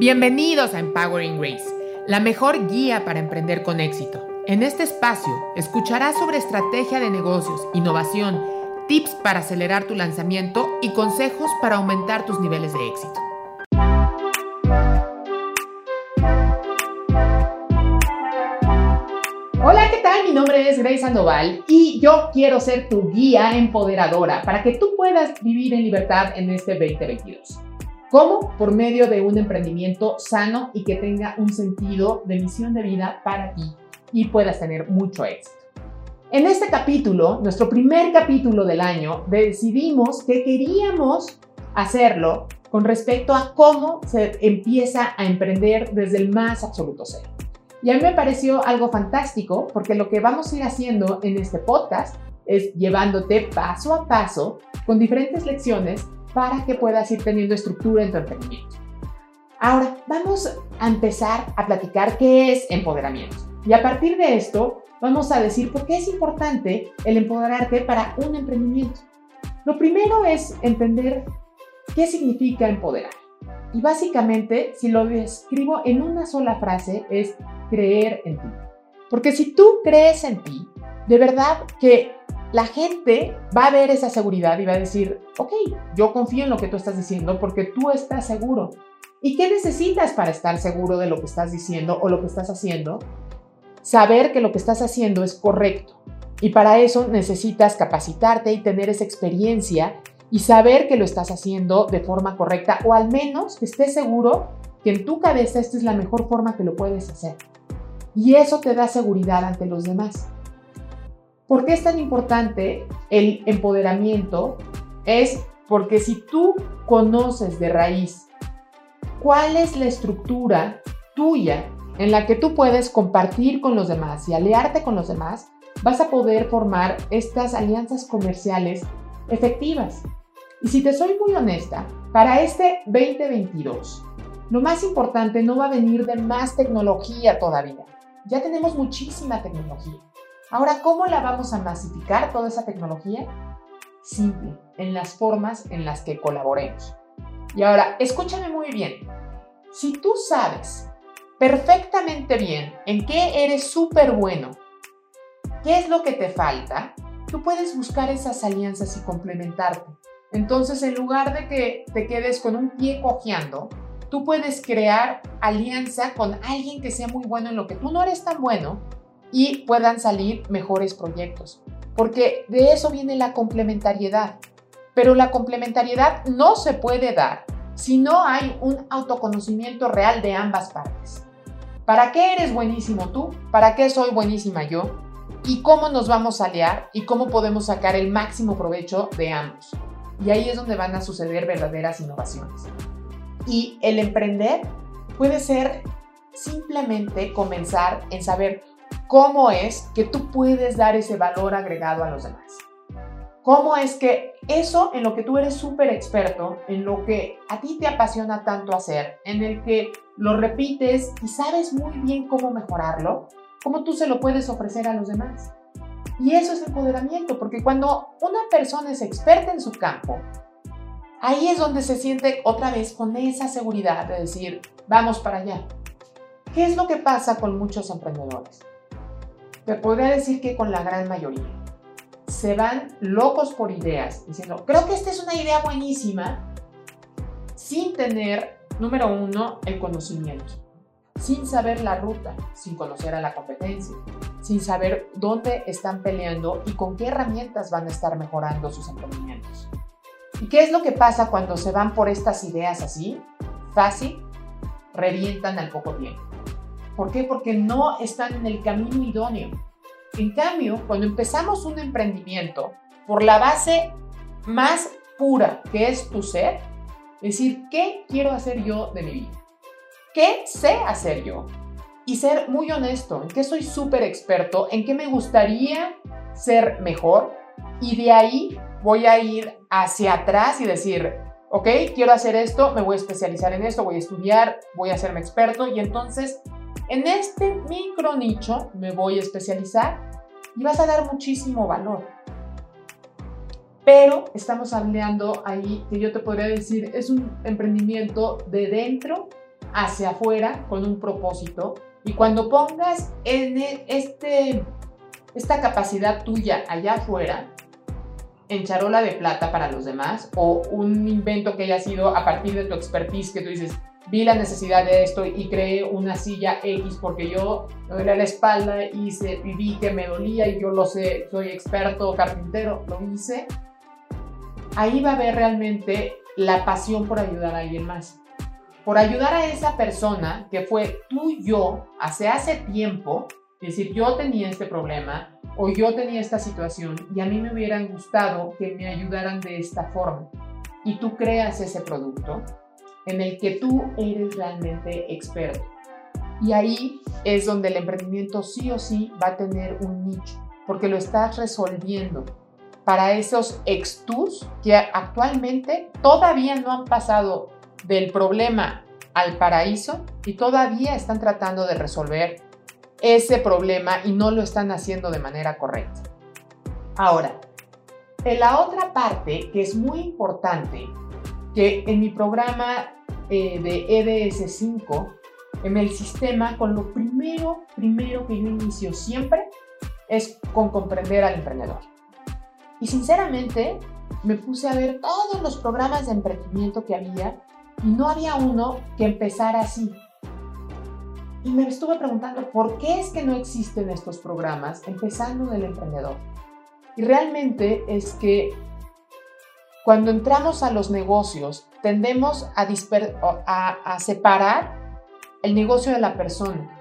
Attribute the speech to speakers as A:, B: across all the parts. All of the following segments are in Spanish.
A: Bienvenidos a Empowering Grace, la mejor guía para emprender con éxito. En este espacio escucharás sobre estrategia de negocios, innovación, tips para acelerar tu lanzamiento y consejos para aumentar tus niveles de éxito. Hola, ¿qué tal? Mi nombre es Grace Sandoval y yo quiero ser tu guía empoderadora para que tú puedas vivir en libertad en este 2022. ¿Cómo? Por medio de un emprendimiento sano y que tenga un sentido de misión de vida para ti y puedas tener mucho éxito. En este capítulo, nuestro primer capítulo del año, decidimos que queríamos hacerlo con respecto a cómo se empieza a emprender desde el más absoluto cero. Y a mí me pareció algo fantástico porque lo que vamos a ir haciendo en este podcast es llevándote paso a paso con diferentes lecciones para que puedas ir teniendo estructura en tu emprendimiento. Ahora, vamos a empezar a platicar qué es empoderamiento. Y a partir de esto, vamos a decir por qué es importante el empoderarte para un emprendimiento. Lo primero es entender qué significa empoderar. Y básicamente, si lo describo en una sola frase, es creer en ti. Porque si tú crees en ti, de verdad que la gente va a ver esa seguridad y va a decir, ok, yo confío en lo que tú estás diciendo porque tú estás seguro. ¿Y qué necesitas para estar seguro de lo que estás diciendo o lo que estás haciendo? Saber que lo que estás haciendo es correcto. Y para eso necesitas capacitarte y tener esa experiencia y saber que lo estás haciendo de forma correcta o al menos que estés seguro que en tu cabeza esta es la mejor forma que lo puedes hacer. Y eso te da seguridad ante los demás. ¿Por qué es tan importante el empoderamiento? Es porque si tú conoces de raíz cuál es la estructura tuya en la que tú puedes compartir con los demás y aliarte con los demás, vas a poder formar estas alianzas comerciales efectivas. Y si te soy muy honesta, para este 2022, lo más importante no va a venir de más tecnología todavía. Ya tenemos muchísima tecnología. Ahora, ¿cómo la vamos a masificar toda esa tecnología? Simple, en las formas en las que colaboremos. Y ahora, escúchame muy bien. Si tú sabes perfectamente bien en qué eres súper bueno, qué es lo que te falta, tú puedes buscar esas alianzas y complementarte. Entonces, en lugar de que te quedes con un pie cojeando, tú puedes crear alianza con alguien que sea muy bueno en lo que tú no eres tan bueno y puedan salir mejores proyectos. Porque de eso viene la complementariedad. Pero la complementariedad no se puede dar si no hay un autoconocimiento real de ambas partes. ¿Para qué eres buenísimo tú? ¿Para qué soy buenísima yo? ¿Y cómo nos vamos a aliar? ¿Y cómo podemos sacar el máximo provecho de ambos? Y ahí es donde van a suceder verdaderas innovaciones. Y el emprender puede ser simplemente comenzar en saber cómo es que tú puedes dar ese valor agregado a los demás. ¿Cómo es que eso en lo que tú eres súper experto, en lo que a ti te apasiona tanto hacer, en el que lo repites y sabes muy bien cómo mejorarlo, cómo tú se lo puedes ofrecer a los demás? Y eso es empoderamiento, porque cuando una persona es experta en su campo, ahí es donde se siente otra vez con esa seguridad de decir, vamos para allá. ¿Qué es lo que pasa con muchos emprendedores? Te podría decir que con la gran mayoría. Se van locos por ideas, diciendo, creo que esta es una idea buenísima, sin tener, número uno, el conocimiento, sin saber la ruta, sin conocer a la competencia, sin saber dónde están peleando y con qué herramientas van a estar mejorando sus emprendimientos. ¿Y qué es lo que pasa cuando se van por estas ideas así? Fácil, revientan al poco tiempo. ¿Por qué? Porque no están en el camino idóneo. En cambio, cuando empezamos un emprendimiento por la base más pura que es tu ser, es decir, ¿qué quiero hacer yo de mi vida? ¿Qué sé hacer yo? Y ser muy honesto, en qué soy súper experto, en qué me gustaría ser mejor. Y de ahí voy a ir hacia atrás y decir, ok, quiero hacer esto, me voy a especializar en esto, voy a estudiar, voy a hacerme experto y entonces en este micro nicho me voy a especializar y vas a dar muchísimo valor. Pero estamos hablando ahí que yo te podría decir, es un emprendimiento de dentro hacia afuera con un propósito y cuando pongas en e, este, esta capacidad tuya allá afuera, en charola de plata para los demás o un invento que haya sido a partir de tu expertise que tú dices, vi la necesidad de esto y creé una silla X porque yo me dolía la espalda y, y vi que me dolía y yo lo sé, soy experto carpintero, lo hice. Ahí va a haber realmente la pasión por ayudar a alguien más. Por ayudar a esa persona que fue tú y yo hace hace tiempo, es decir, yo tenía este problema o yo tenía esta situación y a mí me hubieran gustado que me ayudaran de esta forma. Y tú creas ese producto en el que tú eres realmente experto. Y ahí es donde el emprendimiento sí o sí va a tener un nicho, porque lo estás resolviendo para esos extus que actualmente todavía no han pasado del problema al paraíso y todavía están tratando de resolver ese problema y no lo están haciendo de manera correcta. Ahora, en la otra parte que es muy importante, que en mi programa eh, de EDS5, en el sistema, con lo primero, primero que yo inicio siempre es con comprender al emprendedor. Y sinceramente me puse a ver todos los programas de emprendimiento que había y no había uno que empezara así. Y me estuve preguntando, ¿por qué es que no existen estos programas empezando del emprendedor? Y realmente es que cuando entramos a los negocios, tendemos a, a, a separar el negocio de la persona.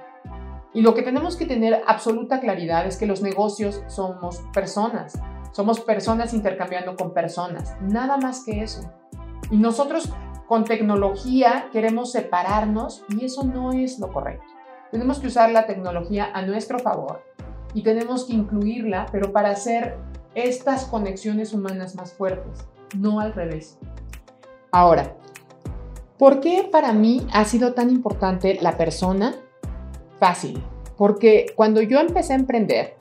A: Y lo que tenemos que tener absoluta claridad es que los negocios somos personas. Somos personas intercambiando con personas. Nada más que eso. Y nosotros con tecnología queremos separarnos y eso no es lo correcto. Tenemos que usar la tecnología a nuestro favor y tenemos que incluirla, pero para hacer estas conexiones humanas más fuertes, no al revés. Ahora, ¿por qué para mí ha sido tan importante la persona? Fácil, porque cuando yo empecé a emprender,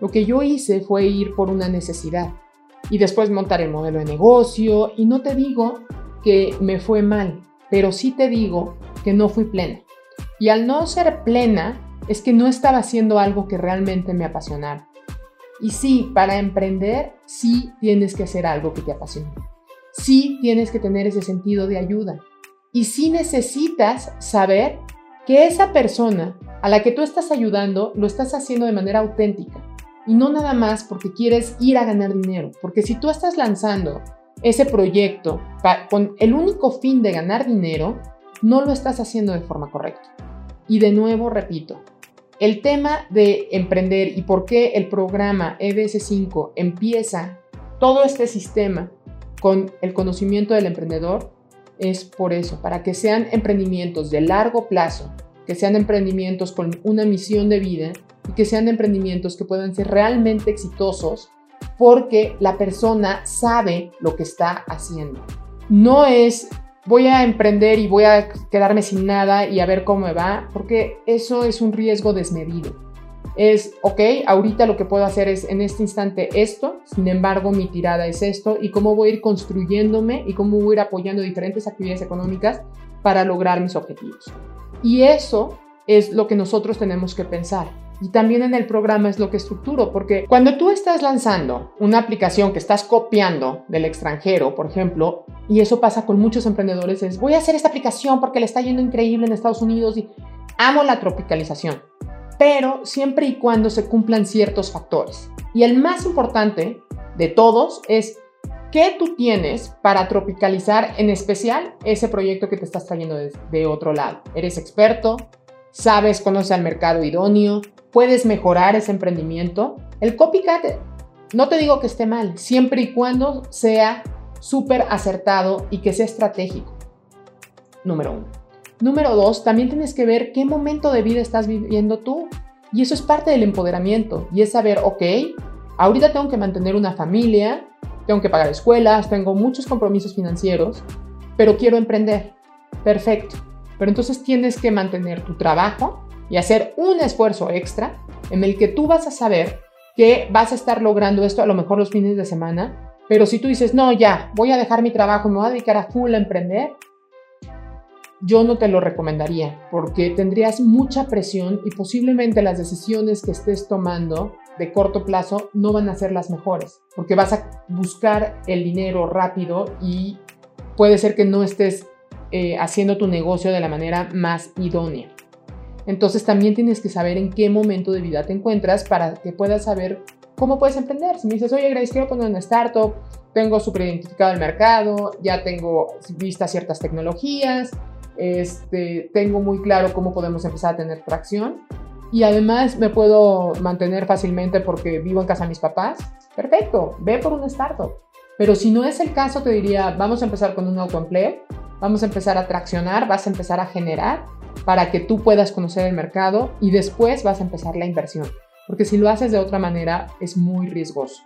A: lo que yo hice fue ir por una necesidad y después montar el modelo de negocio y no te digo que me fue mal, pero sí te digo que no fui plena. Y al no ser plena, es que no estaba haciendo algo que realmente me apasionara. Y sí, para emprender, sí tienes que hacer algo que te apasione. Sí tienes que tener ese sentido de ayuda. Y sí necesitas saber que esa persona a la que tú estás ayudando lo estás haciendo de manera auténtica. Y no nada más porque quieres ir a ganar dinero. Porque si tú estás lanzando ese proyecto con el único fin de ganar dinero, no lo estás haciendo de forma correcta. Y de nuevo repito, el tema de emprender y por qué el programa EBS5 empieza todo este sistema con el conocimiento del emprendedor es por eso, para que sean emprendimientos de largo plazo, que sean emprendimientos con una misión de vida y que sean emprendimientos que puedan ser realmente exitosos porque la persona sabe lo que está haciendo. No es voy a emprender y voy a quedarme sin nada y a ver cómo me va, porque eso es un riesgo desmedido. Es, ok, ahorita lo que puedo hacer es en este instante esto, sin embargo mi tirada es esto y cómo voy a ir construyéndome y cómo voy a ir apoyando diferentes actividades económicas para lograr mis objetivos. Y eso es lo que nosotros tenemos que pensar. Y también en el programa es lo que estructuro, porque cuando tú estás lanzando una aplicación que estás copiando del extranjero, por ejemplo, y eso pasa con muchos emprendedores, es voy a hacer esta aplicación porque le está yendo increíble en Estados Unidos y amo la tropicalización, pero siempre y cuando se cumplan ciertos factores. Y el más importante de todos es qué tú tienes para tropicalizar en especial ese proyecto que te estás trayendo de, de otro lado. ¿Eres experto? ¿Sabes, conoces al mercado idóneo? Puedes mejorar ese emprendimiento. El copycat, no te digo que esté mal, siempre y cuando sea súper acertado y que sea estratégico. Número uno. Número dos, también tienes que ver qué momento de vida estás viviendo tú. Y eso es parte del empoderamiento. Y es saber, ok, ahorita tengo que mantener una familia, tengo que pagar escuelas, tengo muchos compromisos financieros, pero quiero emprender. Perfecto. Pero entonces tienes que mantener tu trabajo y hacer un esfuerzo extra en el que tú vas a saber que vas a estar logrando esto a lo mejor los fines de semana, pero si tú dices, no, ya, voy a dejar mi trabajo, me voy a dedicar a full a emprender, yo no te lo recomendaría porque tendrías mucha presión y posiblemente las decisiones que estés tomando de corto plazo no van a ser las mejores porque vas a buscar el dinero rápido y puede ser que no estés eh, haciendo tu negocio de la manera más idónea. Entonces también tienes que saber en qué momento de vida te encuentras para que puedas saber cómo puedes emprender. Si me dices, oye, Grace, quiero poner una startup, tengo súper identificado el mercado, ya tengo vistas ciertas tecnologías, este, tengo muy claro cómo podemos empezar a tener tracción y además me puedo mantener fácilmente porque vivo en casa de mis papás, perfecto, ve por una startup. Pero si no es el caso, te diría, vamos a empezar con un autoempleo, vamos a empezar a traccionar, vas a empezar a generar para que tú puedas conocer el mercado y después vas a empezar la inversión. Porque si lo haces de otra manera es muy riesgoso.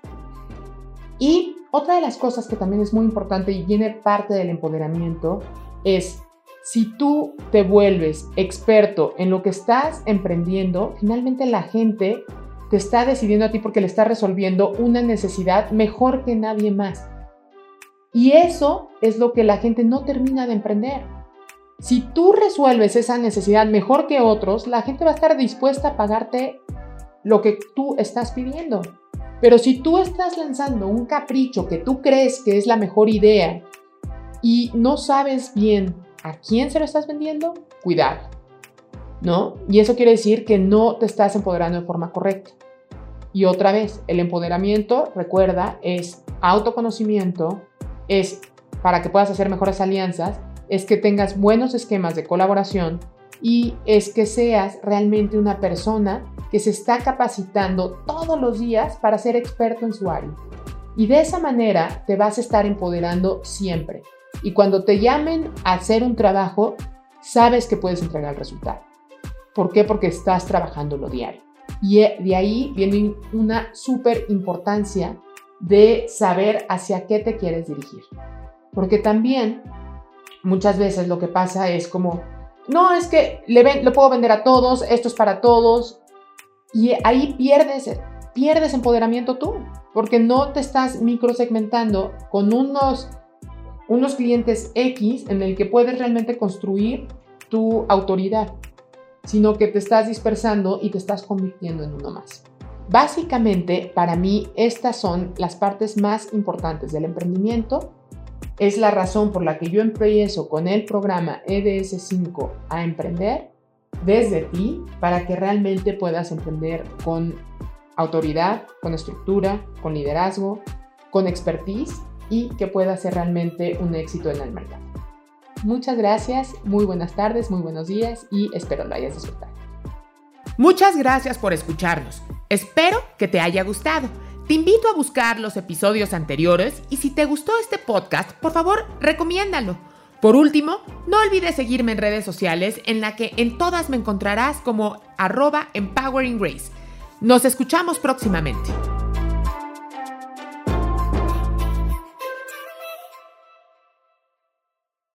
A: Y otra de las cosas que también es muy importante y viene parte del empoderamiento es si tú te vuelves experto en lo que estás emprendiendo, finalmente la gente te está decidiendo a ti porque le está resolviendo una necesidad mejor que nadie más. Y eso es lo que la gente no termina de emprender. Si tú resuelves esa necesidad mejor que otros, la gente va a estar dispuesta a pagarte lo que tú estás pidiendo. Pero si tú estás lanzando un capricho que tú crees que es la mejor idea y no sabes bien a quién se lo estás vendiendo, cuidado. ¿No? Y eso quiere decir que no te estás empoderando de forma correcta. Y otra vez, el empoderamiento, recuerda, es autoconocimiento, es para que puedas hacer mejores alianzas, es que tengas buenos esquemas de colaboración y es que seas realmente una persona que se está capacitando todos los días para ser experto en su área. Y de esa manera te vas a estar empoderando siempre. Y cuando te llamen a hacer un trabajo, sabes que puedes entregar el resultado. ¿Por qué? Porque estás trabajando lo diario. Y de ahí viene una súper importancia de saber hacia qué te quieres dirigir. Porque también muchas veces lo que pasa es como, no, es que le lo puedo vender a todos, esto es para todos. Y ahí pierdes, pierdes empoderamiento tú, porque no te estás microsegmentando con unos, unos clientes X en el que puedes realmente construir tu autoridad sino que te estás dispersando y te estás convirtiendo en uno más. Básicamente, para mí, estas son las partes más importantes del emprendimiento. Es la razón por la que yo empiezo con el programa EDS5 a emprender desde ti para que realmente puedas emprender con autoridad, con estructura, con liderazgo, con expertise y que pueda ser realmente un éxito en el mercado. Muchas gracias, muy buenas tardes, muy buenos días y espero lo hayas disfrutado.
B: Muchas gracias por escucharnos. Espero que te haya gustado. Te invito a buscar los episodios anteriores y si te gustó este podcast, por favor, recomiéndalo. Por último, no olvides seguirme en redes sociales en la que en todas me encontrarás como arroba Empowering Grace. Nos escuchamos próximamente.